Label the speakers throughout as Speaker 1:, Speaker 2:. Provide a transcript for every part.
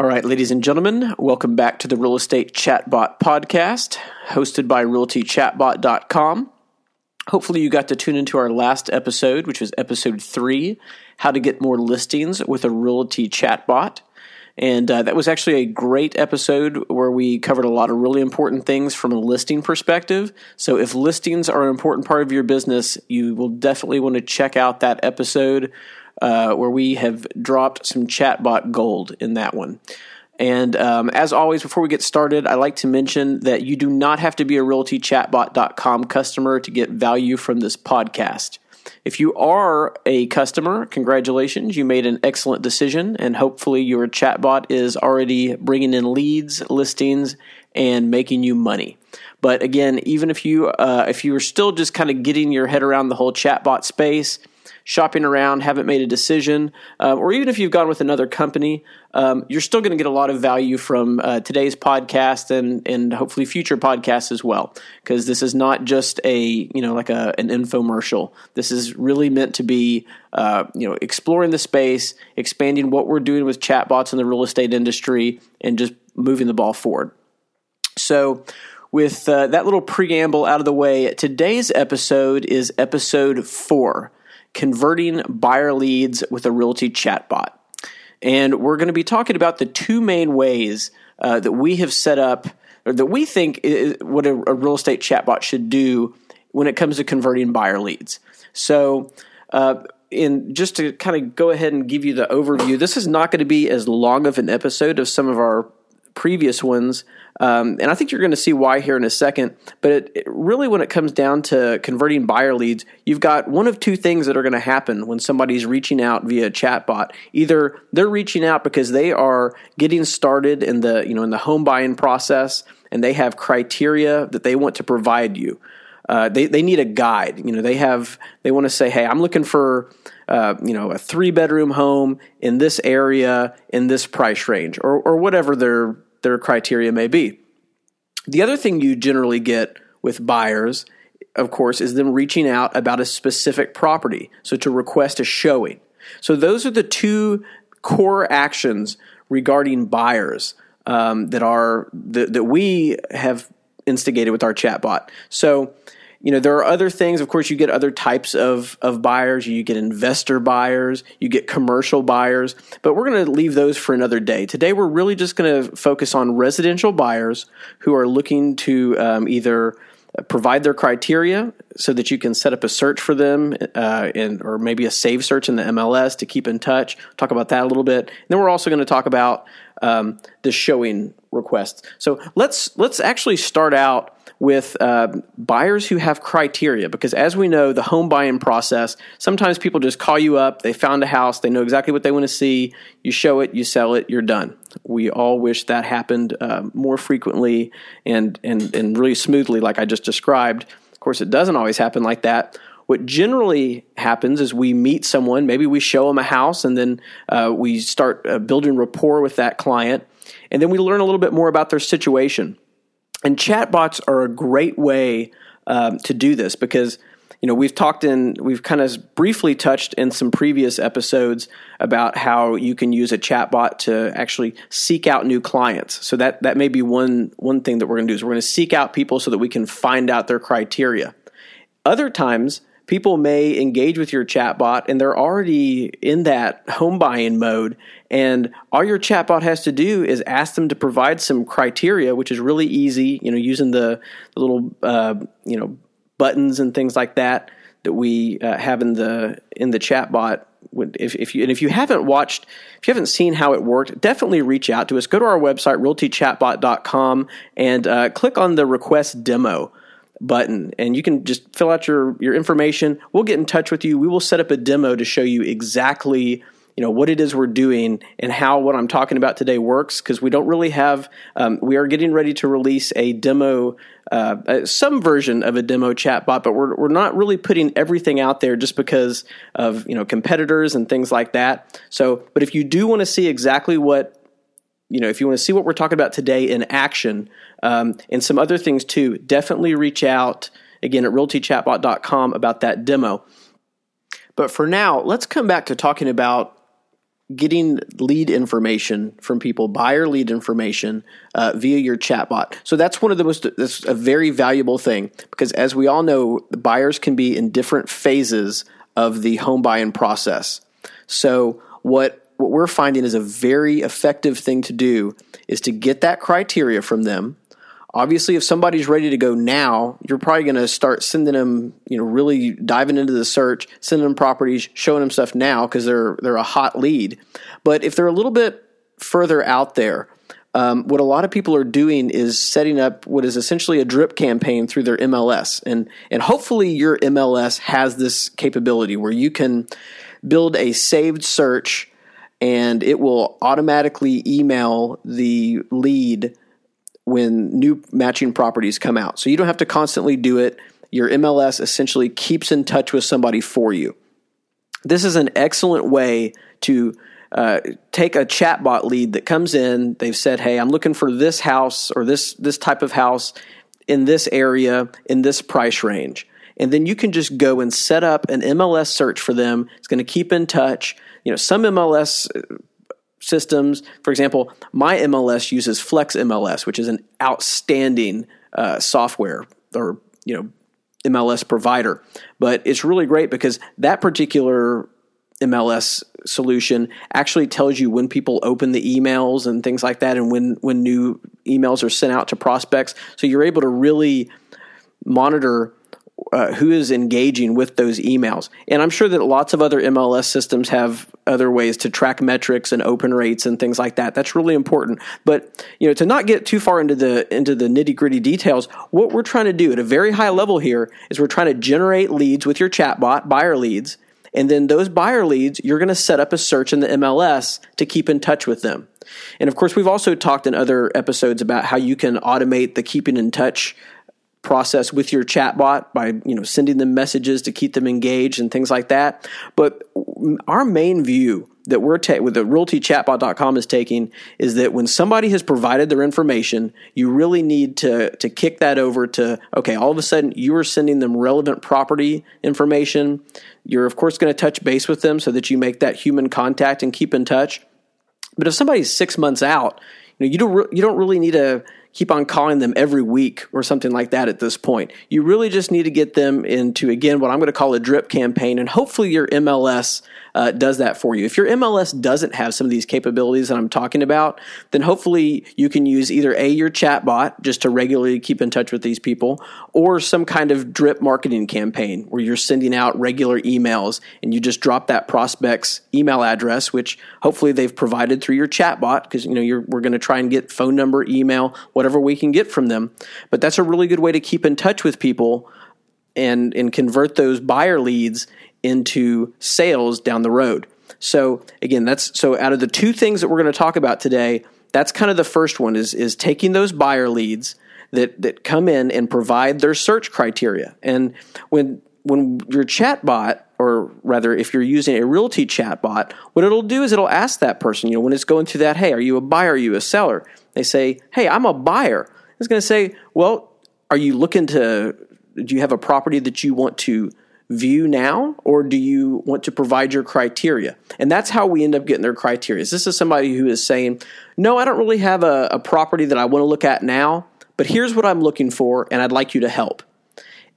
Speaker 1: All right, ladies and gentlemen, welcome back to the Real Estate Chatbot podcast, hosted by RealtyChatbot.com. Hopefully, you got to tune into our last episode, which was episode three How to Get More Listings with a Realty Chatbot. And uh, that was actually a great episode where we covered a lot of really important things from a listing perspective. So, if listings are an important part of your business, you will definitely want to check out that episode uh, where we have dropped some chatbot gold in that one. And um, as always, before we get started, I like to mention that you do not have to be a realtychatbot.com customer to get value from this podcast. If you are a customer, congratulations, you made an excellent decision, and hopefully your chatbot is already bringing in leads, listings, and making you money. But again, even if you uh, if you are still just kind of getting your head around the whole chatbot space, shopping around, haven't made a decision, uh, or even if you've gone with another company, um, you're still going to get a lot of value from uh, today's podcast and and hopefully future podcasts as well. Because this is not just a you know like a an infomercial. This is really meant to be uh, you know exploring the space, expanding what we're doing with chatbots in the real estate industry, and just moving the ball forward. So with uh, that little preamble out of the way, today's episode is episode four converting buyer leads with a realty chatbot. And we're going to be talking about the two main ways uh, that we have set up, or that we think is what a, a, real estate chatbot should do when it comes to converting buyer leads. So, uh, in just to kind of go ahead and give you the overview, this is not going to be as long of an episode of some of our previous ones. Um, and I think you're going to see why here in a second. But it, it really, when it comes down to converting buyer leads, you've got one of two things that are going to happen when somebody's reaching out via chatbot. Either they're reaching out because they are getting started in the you know in the home buying process, and they have criteria that they want to provide you. Uh, they they need a guide. You know, they have they want to say, hey, I'm looking for uh, you know a three bedroom home in this area in this price range, or or whatever their their criteria may be. The other thing you generally get with buyers, of course, is them reaching out about a specific property. So to request a showing. So those are the two core actions regarding buyers um, that are that, that we have instigated with our chatbot. So you know there are other things. Of course you get other types of, of buyers. You get investor buyers. You get commercial buyers. But we're going to leave those for another day. Today we're really just going to focus on residential buyers who are looking to um, either provide their criteria so that you can set up a search for them uh, or maybe a save search in the mls to keep in touch. Talk about that a little bit. And then we're also going to talk about um, the showing requests. So let's let's actually start out with uh, buyers who have criteria because as we know the home buying process sometimes people just call you up they found a house they know exactly what they want to see you show it you sell it you're done. We all wish that happened uh, more frequently and, and, and really smoothly like i just described. Of course it doesn't always happen like that. What generally happens is we meet someone maybe we show them a house and then uh, we start uh, building rapport with that client and then we learn a little bit more about their situation and chatbots are a great way um, to do this because you know we've talked in we've kind of briefly touched in some previous episodes about how you can use a chatbot to actually seek out new clients. So that that may be one one thing that we're going to do is we're going to seek out people so that we can find out their criteria. Other times people may engage with your chatbot and they're already in that home buying mode. And all your chatbot has to do is ask them to provide some criteria, which is really easy, you know, using the, the little, uh, you know, buttons and things like that that we uh, have in the in the chatbot. If, if you and if you haven't watched, if you haven't seen how it worked, definitely reach out to us. Go to our website realtychatbot.com and uh, click on the request demo button and you can just fill out your your information. We'll get in touch with you. We will set up a demo to show you exactly you know what it is we're doing and how what i'm talking about today works because we don't really have um, we are getting ready to release a demo uh, uh, some version of a demo chatbot but we're, we're not really putting everything out there just because of you know competitors and things like that. So but if you do want to see exactly what you know, if you want to see what we're talking about today in action um, and some other things too, definitely reach out again at realtychatbot.com about that demo. But for now, let's come back to talking about getting lead information from people, buyer lead information uh, via your chatbot. So that's one of the most that's a very valuable thing because as we all know, buyers can be in different phases of the home buying process. So what what we're finding is a very effective thing to do is to get that criteria from them. Obviously, if somebody's ready to go now, you're probably going to start sending them, you know, really diving into the search, sending them properties, showing them stuff now because they're they're a hot lead. But if they're a little bit further out there, um, what a lot of people are doing is setting up what is essentially a drip campaign through their MLS, and and hopefully your MLS has this capability where you can build a saved search and it will automatically email the lead when new matching properties come out. So you don't have to constantly do it. Your MLS essentially keeps in touch with somebody for you. This is an excellent way to uh, take a chatbot lead that comes in. They've said, "Hey, I'm looking for this house or this this type of house in this area in this price range," and then you can just go and set up an MLS search for them. It's going to keep in touch you know, some MLS systems, for example, my MLS uses Flex MLS, which is an outstanding uh, software or you know MLS provider. But it's really great because that particular MLS solution actually tells you when people open the emails and things like that, and when when new emails are sent out to prospects. So you're able to really monitor uh, who is engaging with those emails. And I'm sure that lots of other MLS systems have other ways to track metrics and open rates and things like that. That's really important. But you know, to not get too far into the into the nitty gritty details, what we're trying to do at a very high level here is we're trying to generate leads with your chatbot, buyer leads. And then those buyer leads, you're going to set up a search in the MLS to keep in touch with them. And of course, we've also talked in other episodes about how you can automate the keeping in touch process with your chatbot by you know sending them messages to keep them engaged and things like that. But our main view that we're ta- with the realtychatbot.com is taking is that when somebody has provided their information, you really need to to kick that over to okay, all of a sudden you are sending them relevant property information. You're of course going to touch base with them so that you make that human contact and keep in touch. But if somebody's 6 months out, you know, you don't re- you don't really need to keep on calling them every week or something like that at this point. You really just need to get them into, again, what I'm going to call a drip campaign, and hopefully your MLS uh, does that for you. If your MLS doesn't have some of these capabilities that I'm talking about, then hopefully you can use either A, your chatbot just to regularly keep in touch with these people, or some kind of drip marketing campaign where you're sending out regular emails and you just drop that prospect's email address, which hopefully they've provided through your chatbot because you know we're going to try and get phone number, email, whatever we can get from them. But that's a really good way to keep in touch with people and and convert those buyer leads into sales down the road. So again, that's so out of the two things that we're going to talk about today, that's kind of the first one is is taking those buyer leads that that come in and provide their search criteria. And when when your chatbot or rather if you're using a realty chatbot, what it'll do is it'll ask that person, you know, when it's going through that, hey, are you a buyer, are you a seller? They say, "Hey, I'm a buyer." It's going to say, "Well, are you looking to do you have a property that you want to view now or do you want to provide your criteria and that's how we end up getting their criteria this is somebody who is saying no i don't really have a, a property that i want to look at now but here's what i'm looking for and i'd like you to help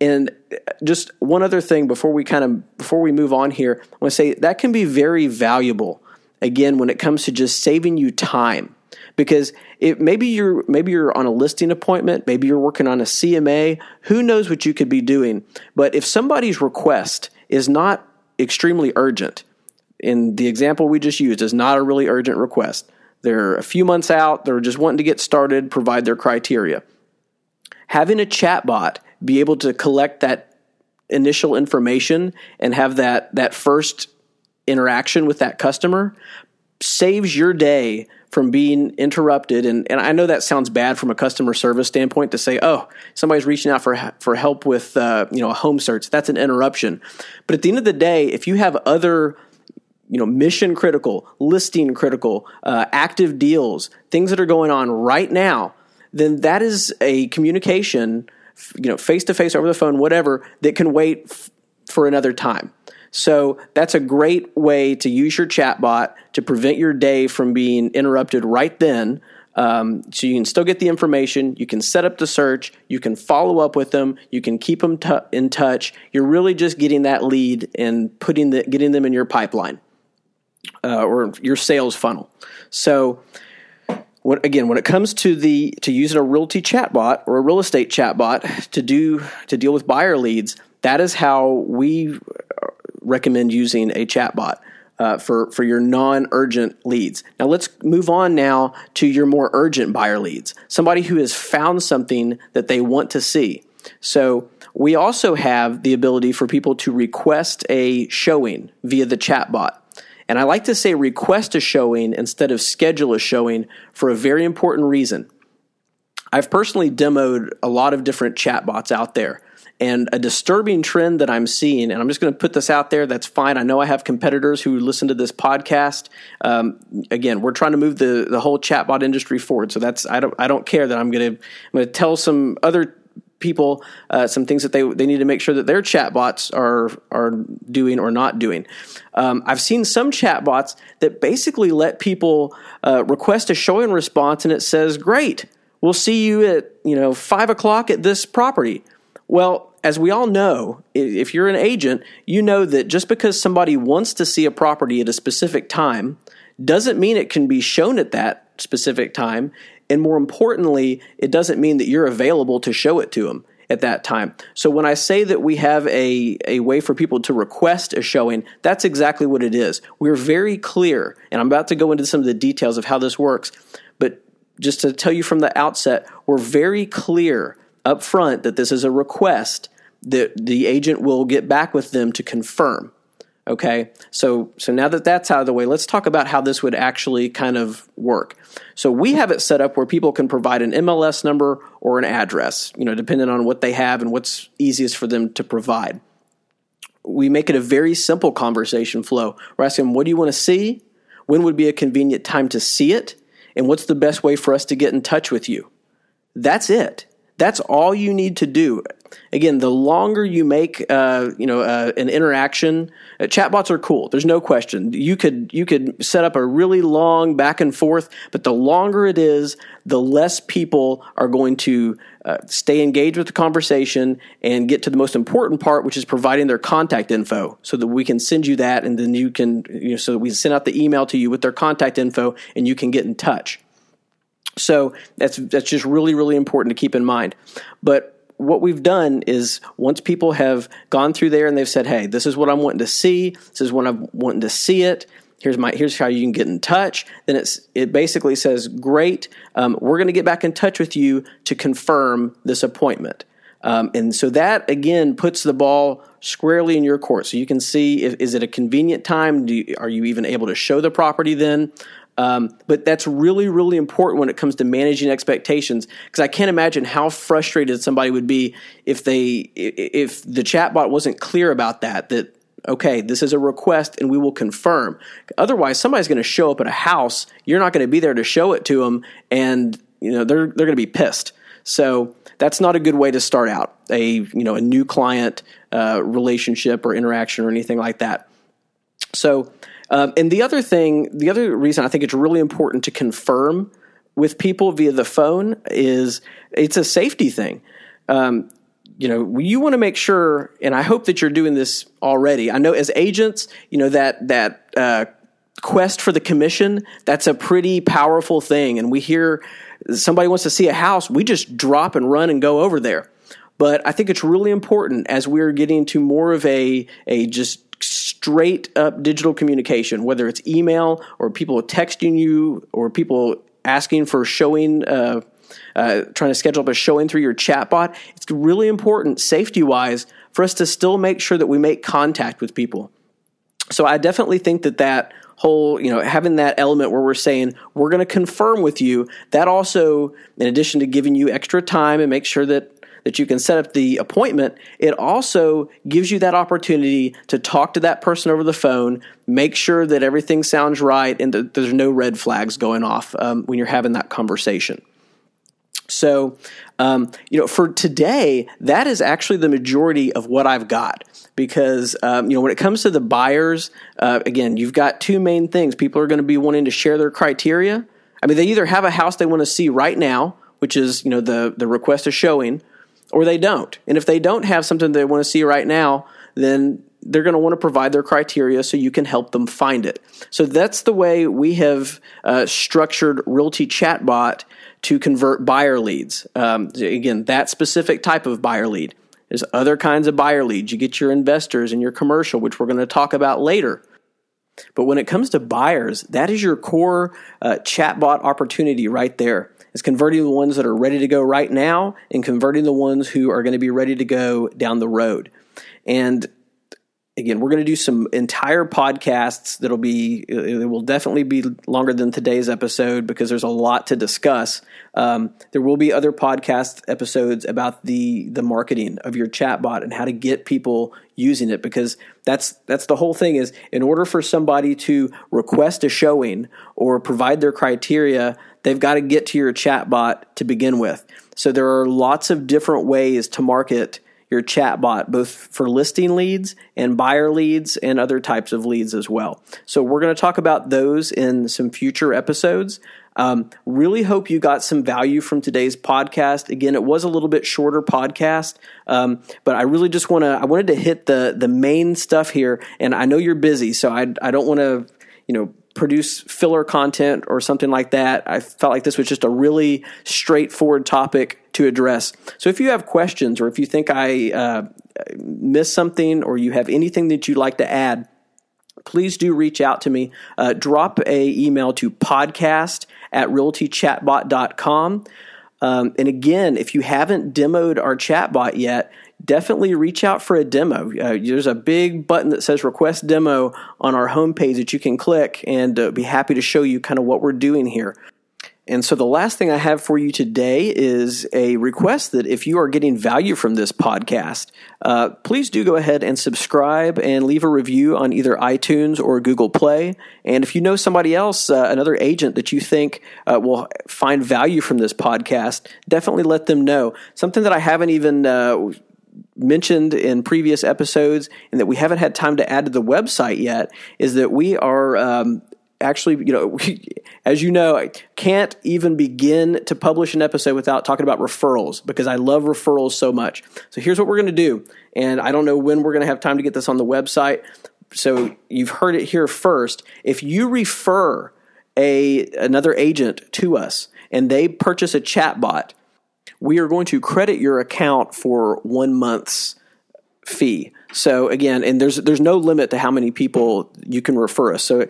Speaker 1: and uh, just one other thing before we kind of before we move on here i want to say that can be very valuable again when it comes to just saving you time because it, maybe you're maybe you're on a listing appointment, maybe you're working on a CMA, who knows what you could be doing. But if somebody's request is not extremely urgent, in the example we just used is not a really urgent request. They're a few months out, they're just wanting to get started, provide their criteria. Having a chatbot be able to collect that initial information and have that that first interaction with that customer saves your day from being interrupted. And, and I know that sounds bad from a customer service standpoint to say, oh, somebody's reaching out for, for help with uh, you know, a home search. That's an interruption. But at the end of the day, if you have other you know mission critical listing critical uh, active deals things that are going on right now then that is a communication you know face to face over the phone whatever that can wait f- for another time So that's a great way to use your chatbot to prevent your day from being interrupted right then. Um, so you can still get the information. You can set up the search. You can follow up with them. You can keep them t- in touch. You're really just getting that lead and putting the, getting them in your pipeline uh, or your sales funnel. So when, again, when it comes to the to using a realty chatbot or a real estate chatbot to do to deal with buyer leads, that is how we recommend using a chatbot. Uh, for for your non-urgent leads. Now let's move on now to your more urgent buyer leads. Somebody who has found something that they want to see. So we also have the ability for people to request a showing via the chatbot. And I like to say request a showing instead of schedule a showing for a very important reason. I've personally demoed a lot of different chatbots out there. And a disturbing trend that I'm seeing, and I'm just going to put this out there. That's fine. I know I have competitors who listen to this podcast. Um, again, we're trying to move the the whole chatbot industry forward. So that's I don't I don't care that I'm going to I'm going to tell some other people uh, some things that they they need to make sure that their chatbots are are doing or not doing. Um, I've seen some chatbots that basically let people uh, request a show and response, and it says, "Great, we'll see you at you know five o'clock at this property." Well, as we all know, if you're an agent, you know that just because somebody wants to see a property at a specific time doesn't mean it can be shown at that specific time. And more importantly, it doesn't mean that you're available to show it to them at that time. So when I say that we have a, a way for people to request a showing, that's exactly what it is. We're very clear, and I'm about to go into some of the details of how this works, but just to tell you from the outset, we're very clear up front that this is a request that the agent will get back with them to confirm. Okay, so so now that that's out of the way, let's talk about how this would actually kind of work. So we have it set up where people can provide an MLS number or an address, you know, depending on what they have and what's easiest for them to provide. We make it a very simple conversation flow. We're asking them, what do you want to see? When would be a convenient time to see it? And what's the best way for us to get in touch with you? That's it. That's all you need to do. Again, the longer you make, uh, you know, uh, an interaction, uh, chatbots are cool. There's no question. You could you could set up a really long back and forth, but the longer it is, the less people are going to uh, stay engaged with the conversation and get to the most important part, which is providing their contact info, so that we can send you that, and then you can, you know, so that we send out the email to you with their contact info, and you can get in touch. So that's that's just really really important to keep in mind. But what we've done is once people have gone through there and they've said, "Hey, this is what I'm wanting to see. This is when I'm wanting to see it." Here's my here's how you can get in touch. Then it's it basically says, "Great, um, we're going to get back in touch with you to confirm this appointment." Um, and so that again puts the ball squarely in your court. So you can see if, is it a convenient time? You, are you even able to show the property then? Um, but that's really, really important when it comes to managing expectations because I can't imagine how frustrated somebody would be if they if the chatbot wasn't clear about that. That okay, this is a request and we will confirm. Otherwise, somebody's going to show up at a house. You're not going to be there to show it to them, and you know they're they're going to be pissed. So that's not a good way to start out a you know a new client uh, relationship or interaction or anything like that. So um, and the other thing, the other reason I think it's really important to confirm with people via the phone is it's a safety thing. Um, you know, you want to make sure, and I hope that you're doing this already. I know as agents, you know that that uh, quest for the commission that's a pretty powerful thing, and we hear somebody wants to see a house, we just drop and run and go over there. But I think it's really important as we're getting to more of a a just straight up digital communication, whether it's email or people texting you or people asking for showing, uh, uh, trying to schedule up a showing through your chatbot. It's really important, safety wise, for us to still make sure that we make contact with people. So I definitely think that that whole, you know, having that element where we're saying we're going to confirm with you, that also, in addition to giving you extra time and make sure that that you can set up the appointment, it also gives you that opportunity to talk to that person over the phone, make sure that everything sounds right, and that there's no red flags going off um, when you're having that conversation. So, um, you know, for today, that is actually the majority of what I've got because, um, you know, when it comes to the buyers, uh, again, you've got two main things. People are going to be wanting to share their criteria. I mean, they either have a house they want to see right now, which is, you know, the, the request is showing, or they don't. And if they don't have something they want to see right now, then they're going to want to provide their criteria so you can help them find it. So that's the way we have uh, structured Realty Chatbot to convert buyer leads. Um, again, that specific type of buyer lead. There's other kinds of buyer leads. You get your investors and your commercial, which we're going to talk about later. But when it comes to buyers, that is your core uh, chatbot opportunity right there. Is converting the ones that are ready to go right now and converting the ones who are going to be ready to go down the road. And again, we're going to do some entire podcasts that'll be, it will definitely be longer than today's episode because there's a lot to discuss. Um, there will be other podcast episodes about the, the marketing of your chatbot and how to get people using it because that's, that's the whole thing is in order for somebody to request a showing or provide their criteria, they've got to get to your chatbot to begin with. So there are lots of different ways to market your chatbot, both for listing leads and buyer leads and other types of leads as well. So, we're going to talk about those in some future episodes. Um, really hope you got some value from today's podcast. Again, it was a little bit shorter podcast, um, but I really just want to. I wanted to hit the the main stuff here, and I know you're busy, so I I don't want to you know produce filler content or something like that. I felt like this was just a really straightforward topic to address. So if you have questions or if you think I uh, missed something or you have anything that you'd like to add, please do reach out to me. Uh, drop a email to podcast at realtychatbot.com. Um, and again, if you haven't demoed our chatbot yet, definitely reach out for a demo. Uh, there's a big button that says request demo on our homepage that you can click and uh, be happy to show you kind of what we're doing here. And so the last thing I have for you today is a request that if you are getting value from this podcast, uh, please do go ahead and subscribe and leave a review on either iTunes or Google Play. And if you know somebody else, uh, another agent that you think uh, will find value from this podcast, definitely let them know. Something that I haven't even uh, mentioned in previous episodes and that we haven't had time to add to the website yet is that we are um, actually, you know, we, as you know, I can't even begin to publish an episode without talking about referrals because I love referrals so much. So here's what we're going to do. And I don't know when we're going to have time to get this on the website. So you've heard it here first. If you refer a another agent to us and they purchase a chatbot, we are going to credit your account for one month's fee. So again, and there's there's no limit to how many people you can refer us. So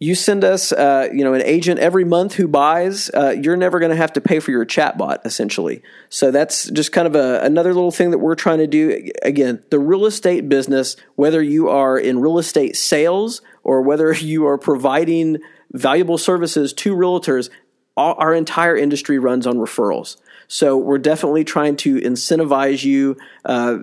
Speaker 1: you send us, uh, you know, an agent every month who buys, uh, you're never going to have to pay for your chatbot, essentially. So that's just kind of a, another little thing that we're trying to do. Again, the real estate business, whether you are in real estate sales or whether you are providing valuable services to realtors, our entire industry runs on referrals. So we're definitely trying to incentivize you. Uh,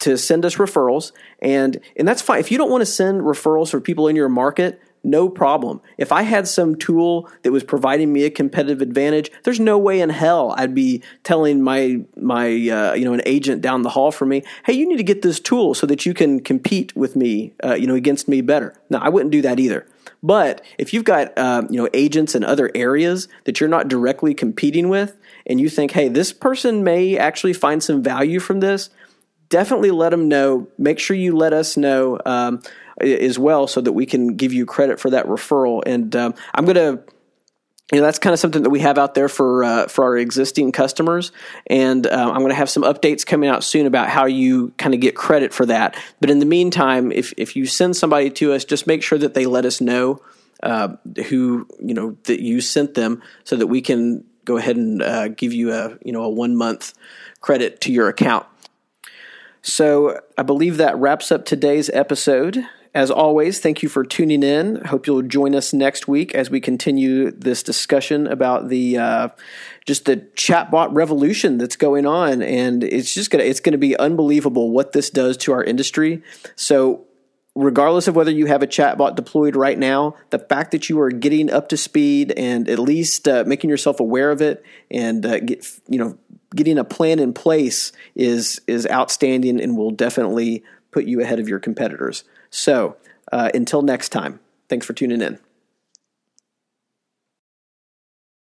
Speaker 1: to send us referrals and and that's fine if you don't want to send referrals for people in your market no problem. If I had some tool that was providing me a competitive advantage, there's no way in hell I'd be telling my my uh, you know an agent down the hall from me, hey, you need to get this tool so that you can compete with me, uh, you know, against me better. No, I wouldn't do that either. But if you've got uh, you know agents in other areas that you're not directly competing with, and you think, hey, this person may actually find some value from this, definitely let them know. Make sure you let us know. Um, as well so that we can give you credit for that referral. And um, I'm going to you know that's kind of something that we have out there for uh, for our existing customers, and uh, I'm going to have some updates coming out soon about how you kind of get credit for that. But in the meantime, if if you send somebody to us, just make sure that they let us know uh, who you know that you sent them, so that we can go ahead and uh, give you a you know a one month credit to your account. So I believe that wraps up today's episode. As always, thank you for tuning in. Hope you'll join us next week as we continue this discussion about the uh, just the chatbot revolution that's going on, and it's just gonna it's gonna be unbelievable what this does to our industry. So regardless of whether you have a chatbot deployed right now, the fact that you are getting up to speed and at least uh, making yourself aware of it and uh, get you know getting a plan in place is is outstanding and will definitely put you ahead of your competitors. So uh, until next time, thanks for tuning in.